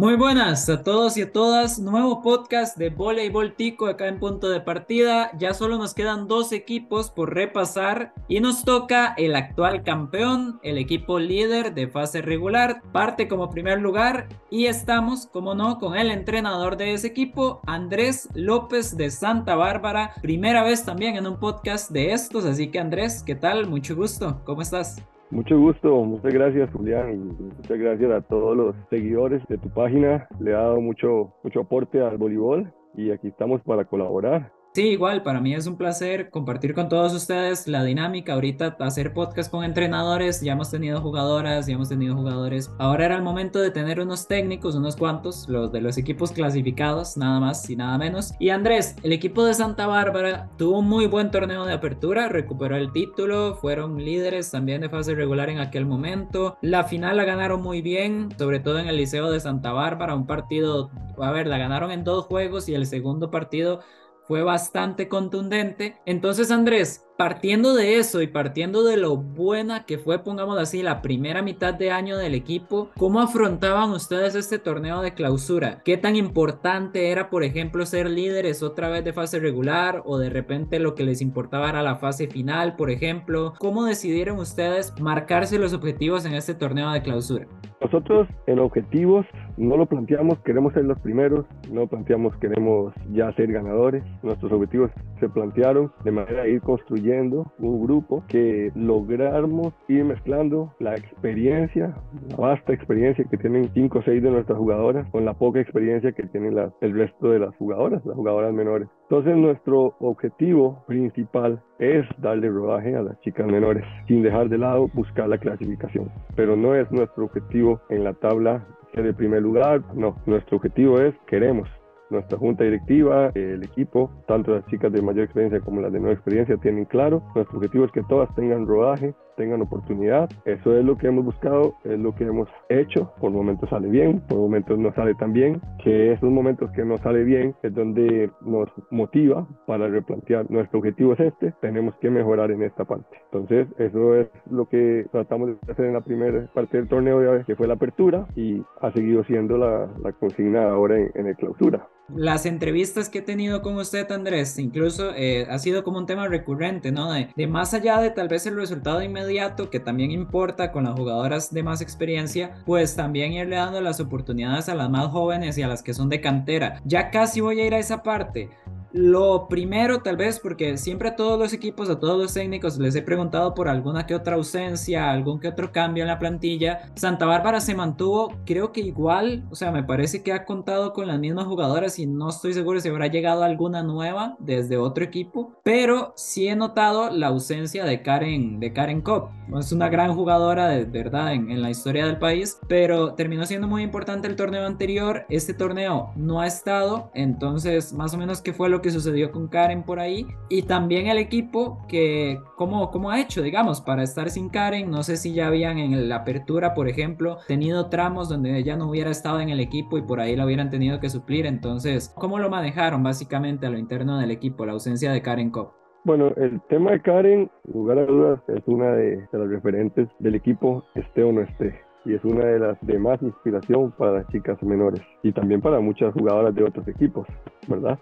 Muy buenas a todos y a todas. Nuevo podcast de Voleibol Tico acá en punto de partida. Ya solo nos quedan dos equipos por repasar y nos toca el actual campeón, el equipo líder de fase regular. Parte como primer lugar y estamos, como no, con el entrenador de ese equipo, Andrés López de Santa Bárbara. Primera vez también en un podcast de estos, así que Andrés, ¿qué tal? Mucho gusto. ¿Cómo estás? Mucho gusto, muchas gracias Julián y muchas gracias a todos los seguidores de tu página. Le ha dado mucho, mucho aporte al voleibol y aquí estamos para colaborar. Sí, igual, para mí es un placer compartir con todos ustedes la dinámica. Ahorita hacer podcast con entrenadores, ya hemos tenido jugadoras, ya hemos tenido jugadores. Ahora era el momento de tener unos técnicos, unos cuantos, los de los equipos clasificados, nada más y nada menos. Y Andrés, el equipo de Santa Bárbara tuvo un muy buen torneo de apertura, recuperó el título, fueron líderes también de fase regular en aquel momento. La final la ganaron muy bien, sobre todo en el Liceo de Santa Bárbara, un partido, a ver, la ganaron en dos juegos y el segundo partido fue bastante contundente. Entonces, Andrés, partiendo de eso y partiendo de lo buena que fue, pongamos así, la primera mitad de año del equipo, ¿cómo afrontaban ustedes este torneo de clausura? ¿Qué tan importante era, por ejemplo, ser líderes otra vez de fase regular o de repente lo que les importaba era la fase final, por ejemplo? ¿Cómo decidieron ustedes marcarse los objetivos en este torneo de clausura? Nosotros en objetivos no lo planteamos, queremos ser los primeros, no planteamos queremos ya ser ganadores. Nuestros objetivos se plantearon de manera de ir construyendo un grupo que lográramos ir mezclando la experiencia, la vasta experiencia que tienen 5 o 6 de nuestras jugadoras con la poca experiencia que tienen el resto de las jugadoras, las jugadoras menores. Entonces nuestro objetivo principal es darle rodaje a las chicas menores, sin dejar de lado buscar la clasificación. Pero no es nuestro objetivo en la tabla ser el primer lugar, no, nuestro objetivo es queremos nuestra junta directiva, el equipo, tanto las chicas de mayor experiencia como las de nueva experiencia tienen claro. Nuestro objetivo es que todas tengan rodaje, tengan oportunidad. Eso es lo que hemos buscado, es lo que hemos hecho. Por momentos sale bien, por momentos no sale tan bien. Que esos momentos que no sale bien es donde nos motiva para replantear nuestro objetivo es este, tenemos que mejorar en esta parte. Entonces, eso es lo que tratamos de hacer en la primera parte del torneo, que fue la apertura, y ha seguido siendo la, la consigna ahora en, en el clausura las entrevistas que he tenido con usted, Andrés, incluso eh, ha sido como un tema recurrente, ¿no? De, de, más allá de tal vez el resultado inmediato, que también importa con las jugadoras de más experiencia, pues también irle dando las oportunidades a las más jóvenes y a las que son de cantera. Ya casi voy a ir a esa parte. Lo primero, tal vez, porque siempre a todos los equipos, a todos los técnicos les he preguntado por alguna que otra ausencia, algún que otro cambio en la plantilla. Santa Bárbara se mantuvo, creo que igual, o sea, me parece que ha contado con las mismas jugadoras y no estoy seguro si habrá llegado alguna nueva desde otro equipo, pero sí he notado la ausencia de Karen, de Karen Kopp. Es una gran jugadora de, verdad en, en la historia del país, pero terminó siendo muy importante el torneo anterior. Este torneo no ha estado, entonces más o menos qué fue lo que sucedió con Karen por ahí y también el equipo que cómo, cómo ha hecho, digamos, para estar sin Karen. No sé si ya habían en la apertura, por ejemplo, tenido tramos donde ella no hubiera estado en el equipo y por ahí la hubieran tenido que suplir. Entonces, ¿cómo lo manejaron básicamente a lo interno del equipo, la ausencia de Karen Kopp? Bueno, el tema de Karen, lugar a dudas, es una de, de las referentes del equipo, esté o no esté y es una de las de más inspiración para las chicas menores y también para muchas jugadoras de otros equipos, ¿verdad?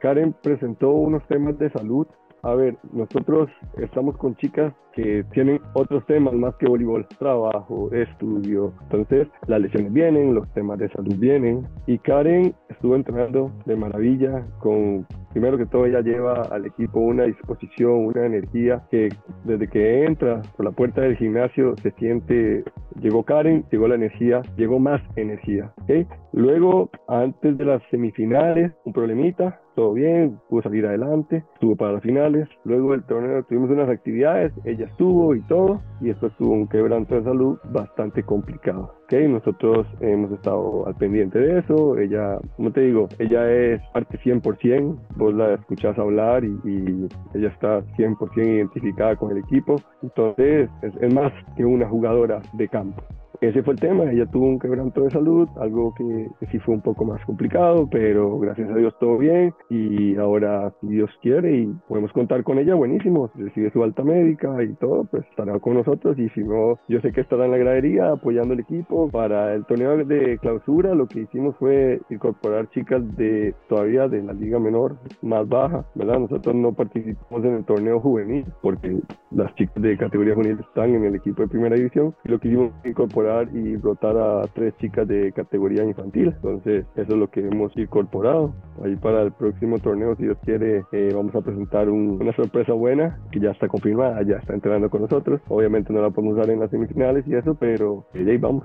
Karen presentó unos temas de salud. A ver, nosotros estamos con chicas que tienen otros temas más que voleibol, trabajo, estudio. Entonces, las lesiones vienen, los temas de salud vienen. Y Karen estuvo entrenando de maravilla con primero que todo ella lleva al equipo una disposición, una energía que desde que entra por la puerta del gimnasio se siente, llegó Karen, llegó la energía, llegó más energía. ¿okay? Luego, antes de las semifinales, un problemita, todo bien, pudo salir adelante, estuvo para las finales, luego el torneo tuvimos unas actividades, ella estuvo y todo, y después tuvo un quebranto de salud bastante complicado. ¿okay? Nosotros hemos estado al pendiente de eso, ella, como te digo, ella es parte 100%, vos la escuchás hablar y, y ella está 100% identificada con el equipo, entonces es, es más que una jugadora de campo. um, ese fue el tema. Ella tuvo un quebranto de salud, algo que, sí fue un poco más complicado, pero gracias a Dios todo bien y ahora, si Dios quiere y podemos contar con ella, buenísimo. Recibe su alta médica y todo, pues estará con nosotros y si no, yo sé que estará en la gradería apoyando el equipo. Para el torneo de clausura, lo que hicimos fue incorporar chicas de todavía de la liga menor más baja, ¿verdad? Nosotros no participamos en el torneo juvenil porque las chicas de categoría juvenil están en el equipo de primera división y lo que hicimos fue incorporar y rotar a tres chicas de categoría infantil. Entonces, eso es lo que hemos incorporado. Ahí para el próximo torneo, si Dios quiere, eh, vamos a presentar una sorpresa buena que ya está confirmada, ya está entrenando con nosotros. Obviamente no la podemos usar en las semifinales y eso, pero eh, ahí vamos.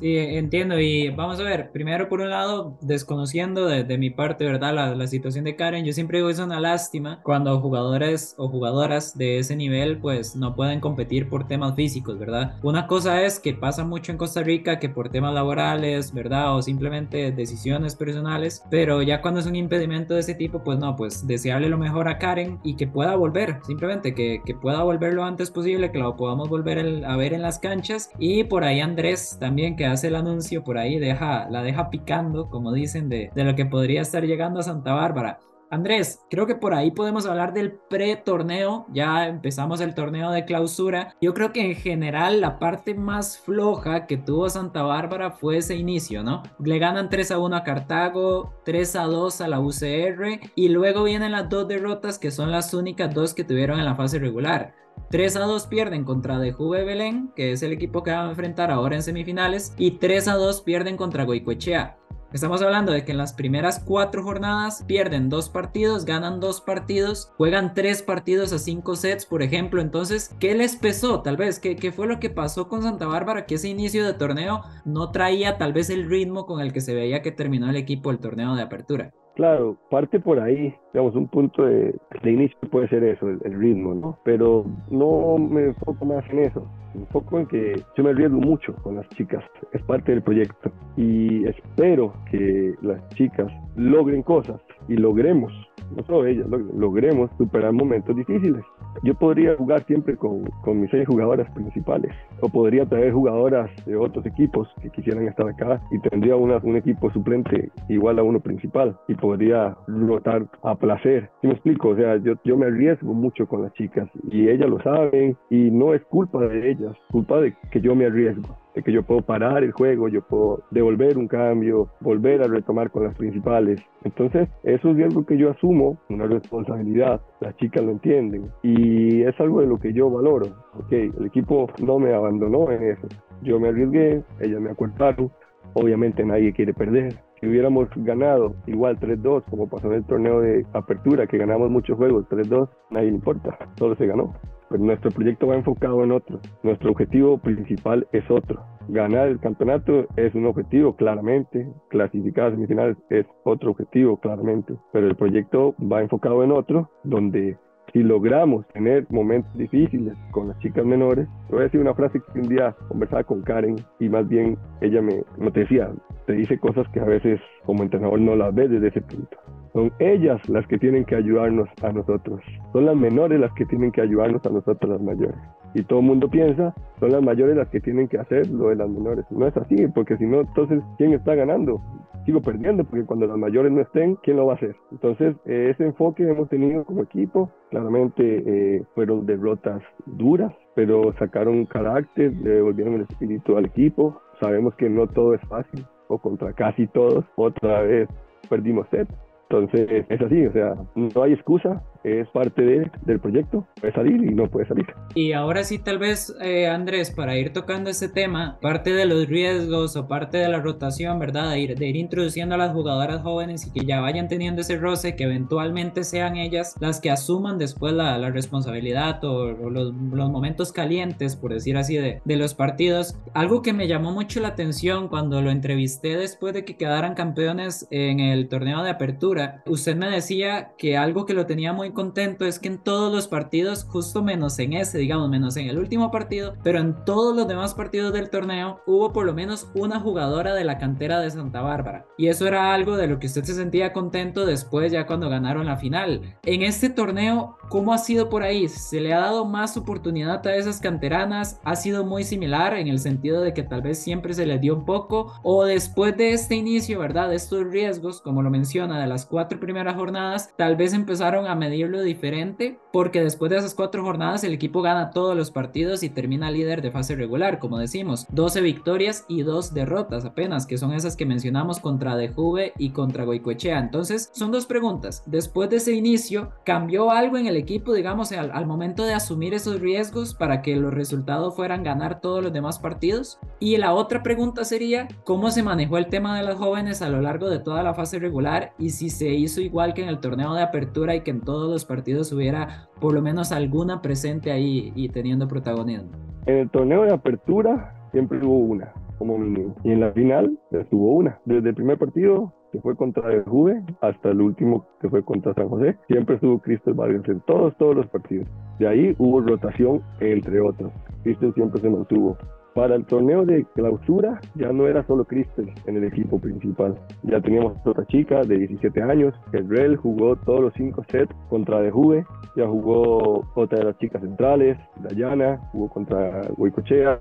Sí, entiendo. Y vamos a ver, primero por un lado, desconociendo de, de mi parte, ¿verdad? La, la, situación de Karen, yo siempre digo es una lástima cuando jugadores o jugadoras de ese nivel pues no pueden competir por temas físicos, ¿verdad? Una cosa es que pasa mucho en Costa Rica que por temas laborales, ¿verdad? O simplemente decisiones personales, pero ya cuando es un impedimento de ese tipo, pues no, pues desearle lo mejor a Karen y que pueda volver, simplemente que, que pueda volver lo antes posible, que lo podamos volver a ver en las canchas y por ahí Andrés también que hace el anuncio por ahí, deja, la deja picando, como dicen, de, de lo que podría estar llegando a Santa Bárbara. Andrés, creo que por ahí podemos hablar del pre-torneo. Ya empezamos el torneo de clausura. Yo creo que en general la parte más floja que tuvo Santa Bárbara fue ese inicio, ¿no? Le ganan 3 a 1 a Cartago, 3 a 2 a la UCR y luego vienen las dos derrotas que son las únicas dos que tuvieron en la fase regular. 3 a 2 pierden contra Juve Belén, que es el equipo que van a enfrentar ahora en semifinales, y 3 a 2 pierden contra Goicoechea. Estamos hablando de que en las primeras cuatro jornadas pierden dos partidos, ganan dos partidos, juegan tres partidos a cinco sets, por ejemplo. Entonces, ¿qué les pesó? Tal vez, ¿qué, ¿qué, fue lo que pasó con Santa Bárbara? Que ese inicio de torneo no traía tal vez el ritmo con el que se veía que terminó el equipo el torneo de apertura. Claro, parte por ahí, digamos, un punto de, inicio puede ser eso, el, ritmo, ¿no? Pero no me enfoco más en eso, me enfoco en que yo me arriesgo mucho con las chicas, es parte del proyecto y espero que las chicas logren cosas y logremos no solo ellas, logremos superar momentos difíciles. Yo podría jugar siempre con, con, mis seis jugadoras principales o podría traer jugadoras de otros equipos que quisieran estar acá y tendría una, un equipo suplente igual a uno principal y podría rotar a placer. ¿Sí me explico? O sea, yo, yo me arriesgo mucho con las chicas y ellas lo saben y no es culpa de ellas, culpa de que yo me arriesgo de que yo puedo parar el juego, yo puedo devolver un cambio, volver a retomar con las principales. Entonces, eso es algo que yo asumo, una responsabilidad, las chicas lo entienden y es algo de lo que yo valoro. Ok, el equipo no me abandonó en eso, yo me arriesgué, ellas me acortaron, obviamente nadie quiere perder. Si hubiéramos ganado igual 3-2, como pasó en el torneo de apertura, que ganamos muchos juegos 3-2, nadie le importa, solo se ganó pero nuestro proyecto va enfocado en otro. Nuestro objetivo principal es otro. Ganar el campeonato es un objetivo, claramente. Clasificar a semifinales es otro objetivo, claramente. Pero el proyecto va enfocado en otro, donde si logramos tener momentos difíciles con las chicas menores, voy a decir una frase que un día conversaba con Karen y más bien ella me, me decía, te dice cosas que a veces como entrenador no las ves desde ese punto. Son ellas las que tienen que ayudarnos a nosotros. Son las menores las que tienen que ayudarnos a nosotros las mayores. Y todo el mundo piensa, son las mayores las que tienen que hacer lo de las menores. No es así, porque si no, entonces, ¿quién está ganando? Sigo perdiendo, porque cuando las mayores no estén, ¿quién lo va a hacer? Entonces, eh, ese enfoque hemos tenido como equipo. Claramente eh, fueron derrotas duras, pero sacaron carácter, le devolvieron el espíritu al equipo. Sabemos que no todo es fácil, o contra casi todos. Otra vez perdimos set, entonces es así, o sea, no hay excusa, es parte de, del proyecto, puede salir y no puede salir. Y ahora sí, tal vez, eh, Andrés, para ir tocando ese tema, parte de los riesgos o parte de la rotación, ¿verdad? De ir, de ir introduciendo a las jugadoras jóvenes y que ya vayan teniendo ese roce, que eventualmente sean ellas las que asuman después la, la responsabilidad o, los, los, momentos calientes, por decir así, de, de los partidos. Algo que me llamó mucho la atención cuando lo entrevisté después de que quedaran campeones en el torneo de apertura, usted me decía que algo que lo tenía muy contento es que en todos los partidos, justo menos en ese, digamos, menos en el último partido, pero en todos los demás partidos del torneo, hubo por lo menos una jugadora de la cantera de Santa Bárbara. Y eso era algo de lo que usted se sentía contento después ya cuando ganaron la final. En este torneo, ¿cómo ha sido por ahí? ¿Se le ha dado más oportunidad a esas canteranas? ¿Ha sido muy similar en el sentido de que tal vez siempre se les dio un poco? ¿O después de este inicio, verdad, estos riesgos, como lo menciona, de las cuatro primeras jornadas, tal vez empezaron a medirlo diferente? Porque después de esas cuatro jornadas el equipo gana todos los partidos y termina líder de fase regular, como decimos, 12 victorias y 2 derrotas apenas, que son esas que mencionamos contra De Juve y contra Goicoechea. Entonces, son dos preguntas. Después de ese inicio, ¿cambió algo en el equipo, digamos, al, al momento de asumir esos riesgos para que los resultados fueran ganar todos los demás partidos? Y la otra pregunta sería, ¿cómo se manejó el tema de las jóvenes a lo largo de toda la fase regular y si se hizo igual que en el torneo de apertura y que en todos los partidos hubiera por lo menos alguna presente ahí y teniendo protagonismo? En el torneo de apertura siempre hubo una, como mínimo. Y en la final estuvo una. Desde el primer partido que fue contra el Juve hasta el último que fue contra San José, siempre estuvo Cristel Vargas en todos, todos los partidos. De ahí hubo rotación entre otros. Cristel siempre se mantuvo. Para el torneo de clausura ya no era solo Cristel en el equipo principal. Ya teníamos otra chica de 17 años, Rel jugó todos los cinco sets contra De Juve. Ya jugó otra de las chicas centrales, Dayana, jugó contra Huicochea.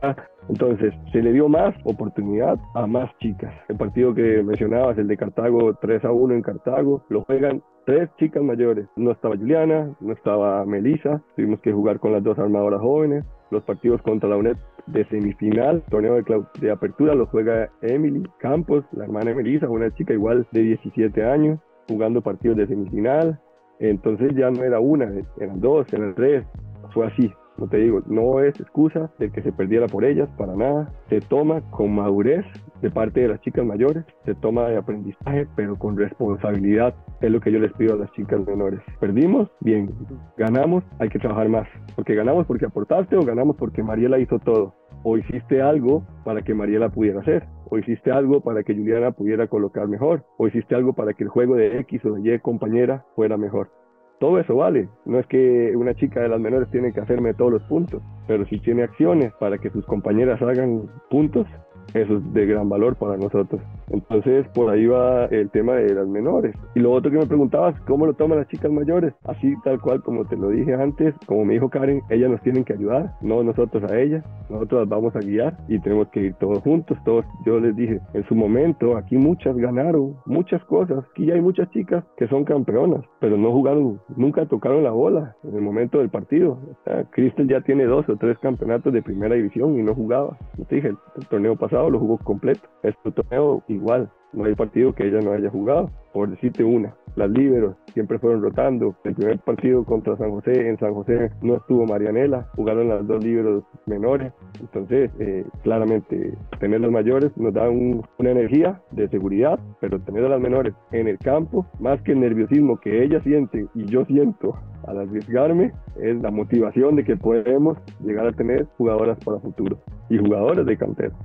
Entonces se le dio más oportunidad a más chicas. El partido que mencionabas, el de Cartago, 3 a 1 en Cartago, lo juegan tres chicas mayores. No estaba Juliana, no estaba Melissa, tuvimos que jugar con las dos armadoras jóvenes. Los partidos contra la UNED de semifinal, torneo de, de, apertura, lo juega Emily Campos, la hermana de Melissa, una chica igual de 17 años, jugando partidos de semifinal. Entonces ya no era una, eran dos, eran tres. Fue así, no te digo, no es excusa de que se perdiera por ellas, para nada. Se toma con madurez de parte de las chicas mayores, se toma de aprendizaje, pero con responsabilidad. Es lo que yo les pido a las chicas menores. Perdimos, bien. Ganamos, hay que trabajar más. Porque ganamos porque aportaste o ganamos porque Mariela hizo todo. O hiciste algo para que Mariela pudiera hacer. O hiciste algo para que Juliana pudiera colocar mejor. O hiciste algo para que el juego de X o de Y compañera fuera mejor todo eso vale. No es que una chica de las menores tiene que hacerme todos los puntos, pero si tiene acciones para que sus compañeras hagan puntos, eso es de gran valor para nosotros. Entonces, por ahí va el tema de las menores. Y lo otro que me preguntabas, ¿cómo lo toman las chicas mayores? Así tal cual como te lo dije antes, como me dijo Karen, ellas nos tienen que ayudar, no nosotros a ellas. Nosotros las vamos a guiar y tenemos que ir todos juntos, todos. Yo les dije, en su momento, aquí muchas ganaron, muchas cosas. Aquí ya hay muchas chicas que son campeonas, pero no jugaron, nunca tocaron la bola en el momento del partido. O ya tiene dos o tres campeonatos de primera división y no jugaba. Te dije, el torneo pasado lo jugó completo. Este torneo igual, no hay partido que ella no haya jugado, por decirte una. Las liberos siempre fueron rotando. El primer partido contra San José, en San José no estuvo Marianela, jugaron las dos liberos menores. Entonces, eh, claramente, tener las mayores nos da una energía de seguridad, pero tener a las menores en el campo, más que el nerviosismo que ellas sienten y yo siento al arriesgarme, es la motivación de que podemos llegar a tener jugadoras para futuro y jugadoras de cantera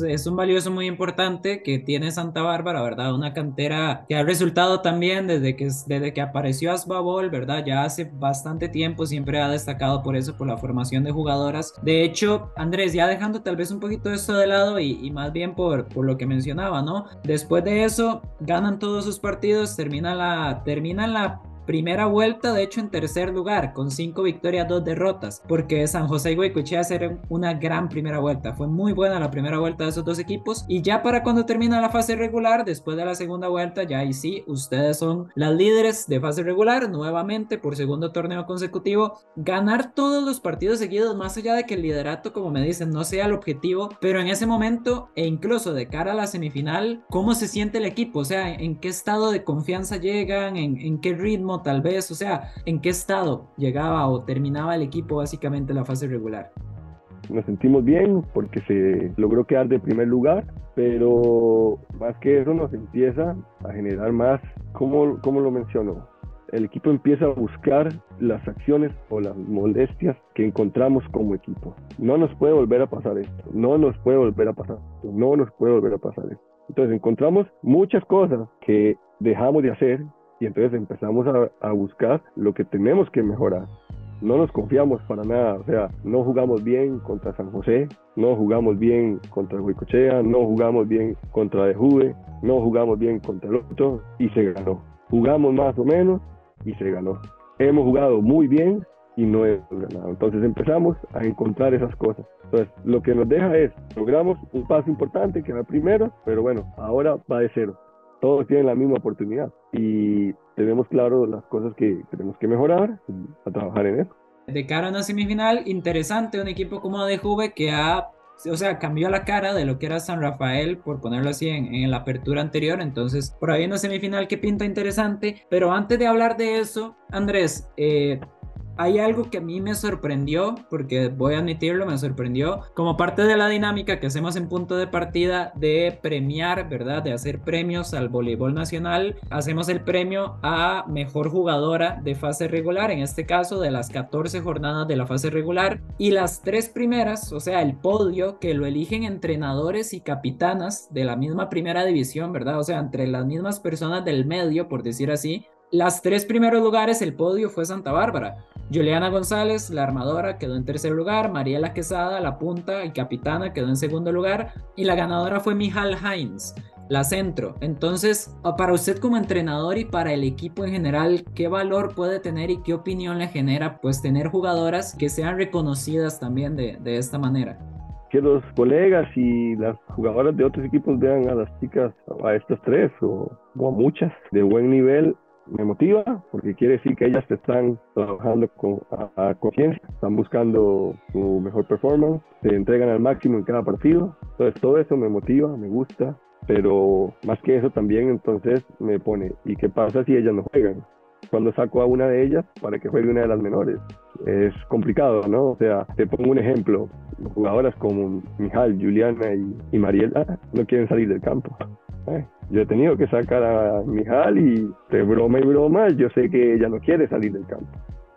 es un valioso muy importante que tiene Santa Bárbara, ¿verdad? Una cantera que ha resultado también desde que, desde que apareció Asbabol, ¿verdad? Ya hace bastante tiempo siempre ha destacado por eso, por la formación de jugadoras. De hecho, Andrés, ya dejando tal vez un poquito esto de lado y, y más bien por, por lo que mencionaba, ¿no? Después de eso, ganan todos sus partidos, termina la, termina la primera vuelta, de hecho en tercer lugar, con cinco victorias, dos derrotas, porque San José y Guaycochea hicieron una gran primera vuelta. Fue muy buena la primera vuelta de esos dos equipos. Y ya para cuando termina la fase regular, después de la segunda vuelta, ya ahí sí, ustedes son las líderes de fase regular, nuevamente por segundo torneo consecutivo. Ganar todos los partidos seguidos, más allá de que el liderato, como me dicen, no sea el objetivo, pero en ese momento, e incluso de cara a la semifinal, ¿cómo se siente el equipo? O sea, ¿en qué estado de confianza llegan? ¿En, en qué ritmo? Tal vez, o sea, en qué estado llegaba o terminaba el equipo básicamente la fase regular. Nos sentimos bien porque se logró quedar de primer lugar, pero más que eso nos empieza a generar más, ¿cómo, cómo lo menciono? el equipo empieza a buscar las acciones o las molestias que encontramos como equipo. No nos puede volver a pasar esto, no nos puede volver a pasar esto, no nos puede volver a pasar esto. Entonces encontramos muchas cosas que dejamos de hacer Y entonces empezamos a, buscar lo que tenemos que mejorar. No nos confiamos para nada, o sea, no jugamos bien contra San José, no jugamos bien contra Huicochea, no jugamos bien contra De Juve, no jugamos bien contra el otro y se ganó. Jugamos más o menos y se ganó. Hemos jugado muy bien y no hemos ganado. Entonces empezamos a encontrar esas cosas. Entonces lo que nos deja es, logramos un paso importante que era primero, pero bueno, ahora va de cero. Todos tienen la misma oportunidad y tenemos claro las cosas que tenemos que mejorar a trabajar en eso. De cara a una semifinal, interesante, un equipo como de Juve que ha o sea, cambió la cara de lo que era San Rafael, por ponerlo así, en, en, la apertura anterior. Entonces, por ahí una semifinal que pinta interesante. Pero antes de hablar de eso, Andrés, eh, hay algo que a mí me sorprendió, porque voy a admitirlo, me sorprendió, como parte de la dinámica que hacemos en punto de partida de premiar, ¿verdad? De hacer premios al voleibol nacional, hacemos el premio a mejor jugadora de fase regular, en este caso de las 14 jornadas de la fase regular, y las tres primeras, o sea, el podio que lo eligen entrenadores y capitanas de la misma primera división, ¿verdad? O sea, entre las mismas personas del medio, por decir así, las tres primeros lugares, el podio fue Santa Bárbara. Juliana González, la armadora, quedó en tercer lugar. Mariela Quesada, la punta y capitana, quedó en segundo lugar. Y la ganadora fue Mijal Hines, la centro. Entonces, para usted como entrenador y para el equipo en general, ¿qué valor puede tener y qué opinión le genera pues tener jugadoras que sean reconocidas también de, esta manera? que los colegas y las jugadoras de otros equipos vean a las chicas, a estas tres o, a muchas de buen nivel me motiva porque quiere decir que ellas están trabajando con, a, conciencia, están buscando su mejor performance, se entregan al máximo en cada partido. Entonces todo eso me motiva, me gusta, pero más que eso también entonces me pone, ¿y qué pasa si ellas no juegan? Cuando saco a una de ellas para que juegue una de las menores. Es complicado, ¿no? O sea, te pongo un ejemplo. Jugadoras como Mijal, Juliana y, y Mariela no quieren salir del campo. ¿Eh? Yo he tenido que sacar a Mijal y de broma y broma, yo sé que ella no quiere salir del campo.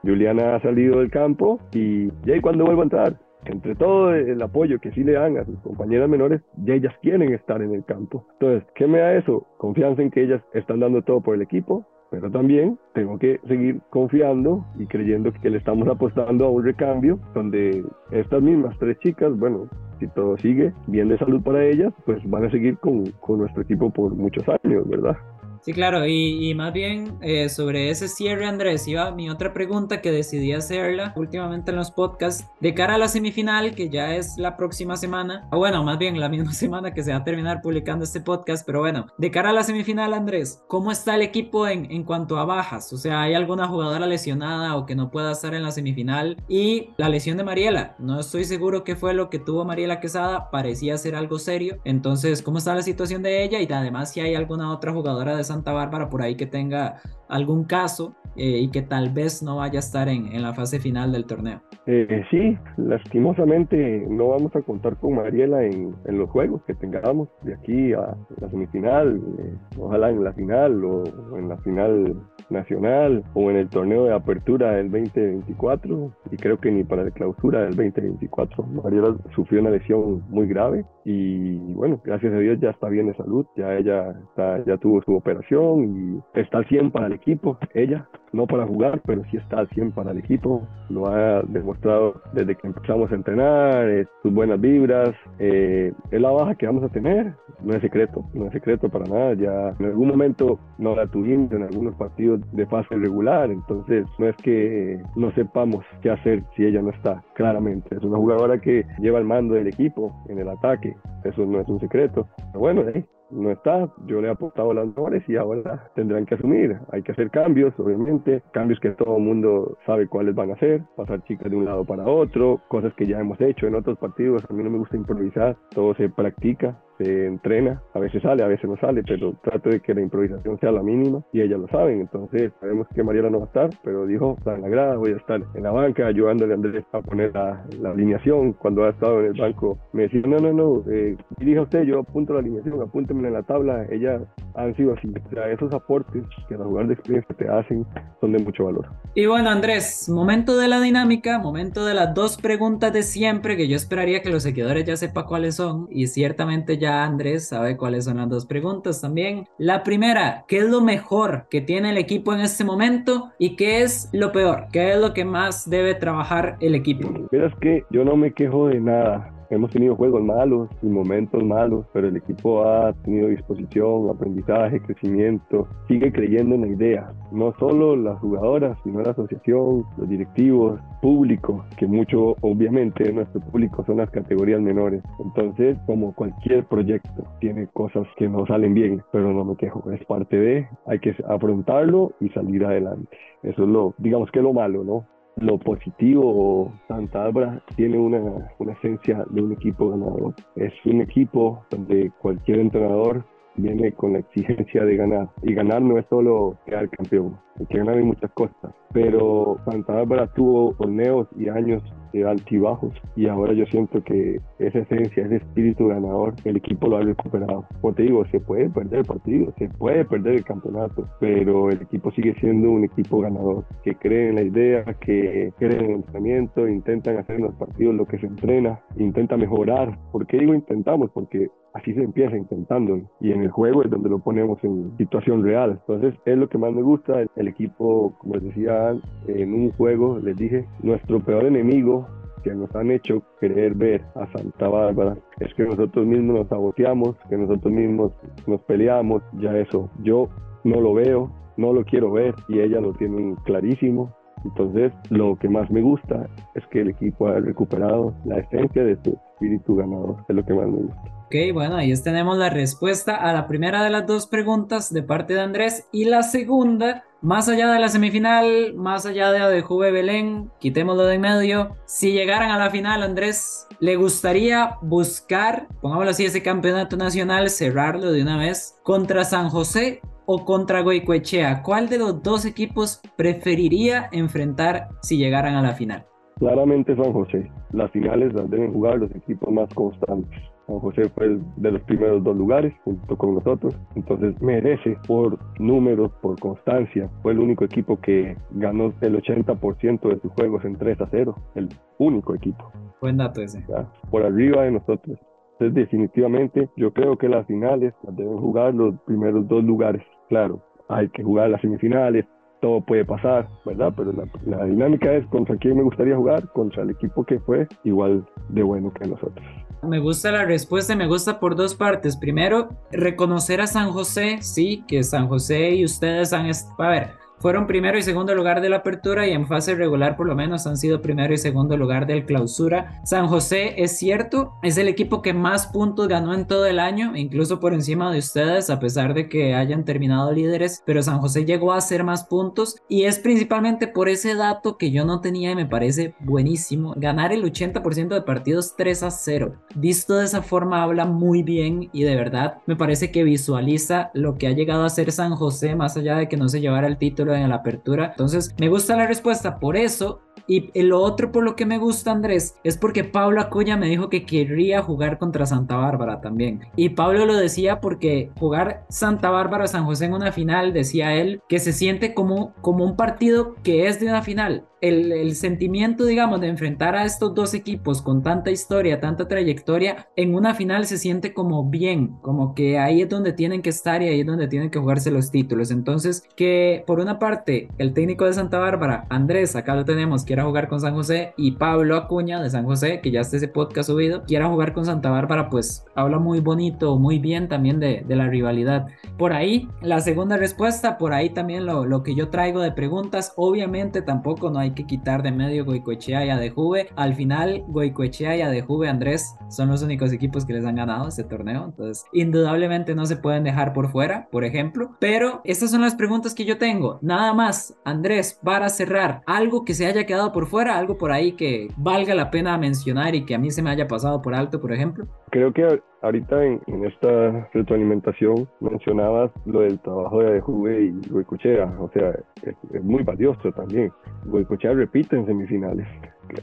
Juliana ha salido del campo y ya y cuando vuelvo a entrar, entre todo el apoyo que sí le dan a sus compañeras menores, ya ellas quieren estar en el campo. Entonces, ¿qué me da eso? Confianza en que ellas están dando todo por el equipo, pero también tengo que seguir confiando y creyendo que le estamos apostando a un recambio donde estas mismas tres chicas, bueno, si todo sigue bien de salud para ellas, pues van a seguir con, con nuestro equipo por muchos años, ¿verdad? Sí, claro, y, más bien eh, sobre ese cierre, Andrés, iba mi otra pregunta que decidí hacerla últimamente en los podcasts, de cara a la semifinal, que ya es la próxima semana, o bueno, más bien la misma semana que se va a terminar publicando este podcast, pero bueno, de cara a la semifinal, Andrés, ¿cómo está el equipo en, en cuanto a bajas? O sea, ¿hay alguna jugadora lesionada o que no pueda estar en la semifinal? Y la lesión de Mariela, no estoy seguro qué fue lo que tuvo Mariela Quesada, parecía ser algo serio, entonces, ¿cómo está la situación de ella? Y además, si hay alguna otra jugadora de Santa Bárbara por ahí que tenga algún caso eh, y que tal vez no vaya a estar en, en la fase final del torneo. Eh, sí, lastimosamente no vamos a contar con Mariela en, en, los juegos que tengamos de aquí a la semifinal, eh, ojalá en la final o en la final nacional o en el torneo de apertura del 2024 y creo que ni para la clausura del 2024. Mariela sufrió una lesión muy grave y bueno, gracias a Dios ya está bien de salud, ya ella está, ya tuvo su operación y está al 100 para el equipo, ella, no para jugar, pero sí está al 100 para el equipo, lo ha demostrado desde que empezamos a entrenar, eh, sus buenas vibras, eh, es la baja que vamos a tener, no es secreto, no es secreto para nada, ya en algún momento no la tuvimos en algunos partidos de fase regular, entonces no es que no sepamos qué hacer si ella no está, claramente, es una jugadora que lleva el mando del equipo en el ataque, eso no es un secreto, pero bueno, eh, no está, yo le he apostado las mejores y ahora tendrán que asumir. Hay que hacer cambios, obviamente, cambios que todo el mundo sabe cuáles van a hacer, pasar chicas de un lado para otro, cosas que ya hemos hecho en otros partidos. A mí no me gusta improvisar, todo se practica se entrena, a veces sale, a veces no sale, pero trato de que la improvisación sea la mínima y ellas lo saben, entonces sabemos que Mariela no va a estar, pero dijo, está en la grada, voy a estar en la banca ayudándole a Andrés a poner la, alineación, cuando ha estado en el banco me decía, no, no, no, eh, dirija usted, yo apunto la alineación, apúntemela en la tabla, ellas han sido así, o sea, esos aportes que los jugadores de experiencia te hacen son de mucho valor. Y bueno, Andrés, momento de la dinámica, momento de las dos preguntas de siempre, que yo esperaría que los seguidores ya sepan cuáles son, y ciertamente ya Andrés sabe cuáles son las dos preguntas también. La primera, ¿qué es lo mejor que tiene el equipo en este momento y qué es lo peor? ¿Qué es lo que más debe trabajar el equipo? Verás que yo no me quejo de nada Hemos tenido juegos malos y momentos malos, pero el equipo ha tenido disposición, aprendizaje, crecimiento, sigue creyendo en la idea. No solo las jugadoras, sino la asociación, los directivos, público, que mucho, obviamente, nuestro público son las categorías menores. Entonces, como cualquier proyecto, tiene cosas que no salen bien, pero no me quejo, es parte de, hay que afrontarlo y salir adelante. Eso es lo, digamos que es lo malo, ¿no? Lo positivo, Santa Abra tiene una, una esencia de un equipo ganador. Es un equipo donde cualquier entrenador viene con la exigencia de ganar. Y ganar no es solo quedar campeón, hay que ganar en muchas cosas. Pero Santa Bárbara tuvo torneos y años de altibajos y ahora yo siento que esa esencia, ese espíritu ganador, el equipo lo ha recuperado. Como te digo, se puede perder el partido, se puede perder el campeonato, pero el equipo sigue siendo un equipo ganador, que cree en la idea, que cree en el entrenamiento, intentan hacer en los partidos lo que se entrena, intenta mejorar. ¿Por qué digo intentamos? Porque así se empieza intentándolo y en el juego es donde lo ponemos en situación real. Entonces es lo que más me gusta, el equipo, como decía en un juego, les dije, nuestro peor enemigo que nos han hecho querer ver a Santa Bárbara es que nosotros mismos nos saboteamos, que nosotros mismos nos peleamos, ya eso, yo no lo veo, no lo quiero ver y ella lo tiene clarísimo. Entonces, lo que más me gusta es que el equipo ha recuperado la esencia de su espíritu ganador, es lo que más me gusta. Ok, bueno, ahí tenemos la respuesta a la primera de las dos preguntas de parte de Andrés y la segunda, más allá de la semifinal, más allá de Adejuve Belén, quitémoslo de en medio, si llegaran a la final, Andrés, ¿le gustaría buscar, pongámoslo así, ese campeonato nacional, cerrarlo de una vez contra San José o contra Goicoechea? ¿Cuál de los dos equipos preferiría enfrentar si llegaran a la final? Claramente San José. Las finales las deben jugar los equipos más constantes. San José fue de los primeros dos lugares junto con nosotros, entonces merece por números, por constancia. Fue el único equipo que ganó el 80% de sus juegos en 3 a 0, el único equipo. Buen dato ese. por arriba de nosotros. Entonces definitivamente yo creo que las finales las deben jugar los primeros dos lugares. Claro, hay que jugar las semifinales, todo puede pasar, ¿verdad? Pero la, la, dinámica es contra quién me gustaría jugar, contra el equipo que fue igual de bueno que nosotros. Me gusta la respuesta, me gusta por dos partes. Primero, reconocer a San José, sí, que San José y ustedes han... A ver, fueron primero y segundo lugar de la apertura y en fase regular por lo menos han sido primero y segundo lugar del clausura. San José es cierto, es el equipo que más puntos ganó en todo el año, incluso por encima de ustedes, a pesar de que hayan terminado líderes, pero San José llegó a hacer más puntos y es principalmente por ese dato que yo no tenía y me parece buenísimo. Ganar el 80% de partidos 3 a 0. Visto de esa forma habla muy bien y de verdad me parece que visualiza lo que ha llegado a ser San José más allá de que no se llevara el título en la apertura. Entonces, me gusta la respuesta por eso. Y lo otro por lo que me gusta, Andrés, es porque Pablo Acuña me dijo que quería jugar contra Santa Bárbara también. Y Pablo lo decía porque jugar Santa Bárbara San José en una final, decía él, que se siente como, como un partido que es de una final el, sentimiento, digamos, de enfrentar a estos dos equipos con tanta historia, tanta trayectoria, en una final se siente como bien, como que ahí es donde tienen que estar y ahí es donde tienen que jugarse los títulos. Entonces, que por una parte, el técnico de Santa Bárbara, Andrés, acá lo tenemos, quiera jugar con San José, y Pablo Acuña de San José, que ya está ese podcast subido, quiera jugar con Santa Bárbara, pues habla muy bonito, muy bien también de, de la rivalidad. Por ahí, la segunda respuesta, por ahí también lo, lo que yo traigo de preguntas, obviamente tampoco no hay que quitar de medio Goicoechea y Adejuve. Al final, Goicoechea y Adejuve, Andrés, son los únicos equipos que les han ganado este torneo. Entonces, indudablemente no se pueden dejar por fuera, por ejemplo. Pero estas son las preguntas que yo tengo. Nada más, Andrés, para cerrar, algo que se haya quedado por fuera, algo por ahí que valga la pena mencionar y que a mí se me haya pasado por alto, por ejemplo. Creo que ahorita en, esta retroalimentación mencionabas lo del trabajo de Juve y Goicochea, o sea, es, muy valioso también. Goicochea repite en semifinales,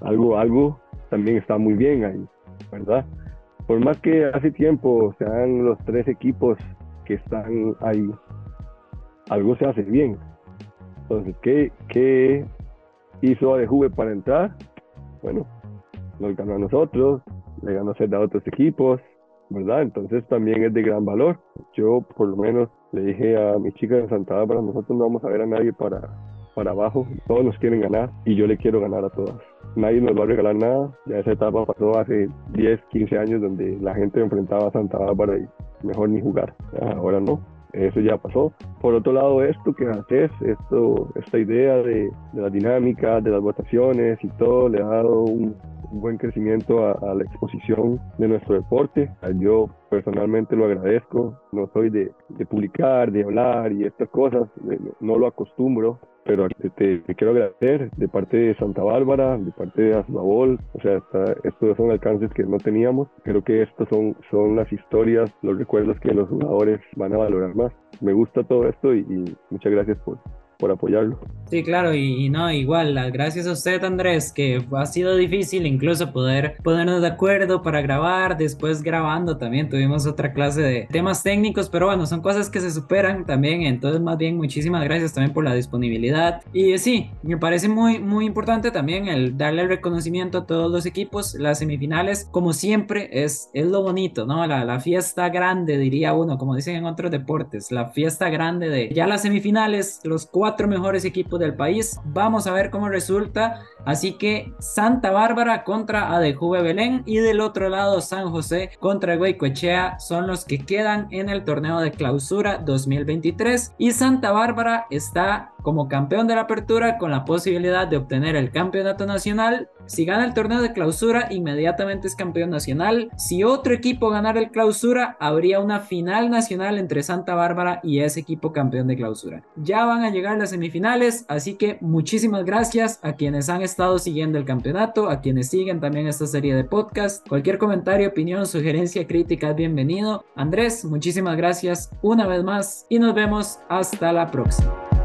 algo, algo también está muy bien ahí, ¿verdad? Por más que hace tiempo sean los tres equipos que están ahí, algo se hace bien. Entonces, ¿qué, hizo Juve para entrar? Bueno, nos ganó a nosotros, le ganó a otros equipos, ¿verdad? Entonces también es de gran valor. Yo por lo menos le dije a mi chica de Santa Bárbara, nosotros no vamos a ver a nadie para, para abajo, todos nos quieren ganar y yo le quiero ganar a todas. Nadie nos va a regalar nada, ya esa etapa pasó hace 10, 15 años donde la gente enfrentaba a Santa Bárbara y mejor ni jugar, ahora no eso ya pasó. Por otro lado, esto que haces, esto, esta idea de, de la dinámica, de las votaciones y todo, le ha dado un, buen crecimiento a, la exposición de nuestro deporte. Yo personalmente lo agradezco, no soy de, de publicar, de hablar y estas cosas, no lo acostumbro, pero te, quiero agradecer de parte de Santa Bárbara, de parte de Azubabol, o sea, estos son alcances que no teníamos. Creo que estos son, son las historias, los recuerdos que los jugadores van a valorar más. Me gusta todo esto y, y muchas gracias por, por apoyarlo. Sí, claro, y, no, igual, gracias a usted Andrés, que ha sido difícil incluso poder ponernos de acuerdo para grabar, después grabando también tuvimos otra clase de temas técnicos, pero bueno, son cosas que se superan también, entonces más bien muchísimas gracias también por la disponibilidad. Y sí, me parece muy, muy importante también el darle el reconocimiento a todos los equipos, las semifinales, como siempre, es, es lo bonito, ¿no? La, la fiesta grande, diría uno, como dicen en otros deportes, la fiesta grande de ya las semifinales, los cuatro mejores equipos del país. Vamos a ver cómo resulta. Así que Santa Bárbara contra Adejuve Belén y del otro lado San José contra Guaycoechea son los que quedan en el torneo de clausura 2023 y Santa Bárbara está como campeón de la apertura con la posibilidad de obtener el campeonato nacional. Si gana el torneo de clausura, inmediatamente es campeón nacional. Si otro equipo ganara el clausura, habría una final nacional entre Santa Bárbara y ese equipo campeón de clausura. Ya van a llegar las semifinales, así que muchísimas gracias a quienes han estado siguiendo el campeonato, a quienes siguen también esta serie de podcast. Cualquier comentario, opinión, sugerencia, crítica bienvenido. Andrés, muchísimas gracias una vez más y nos vemos hasta la próxima.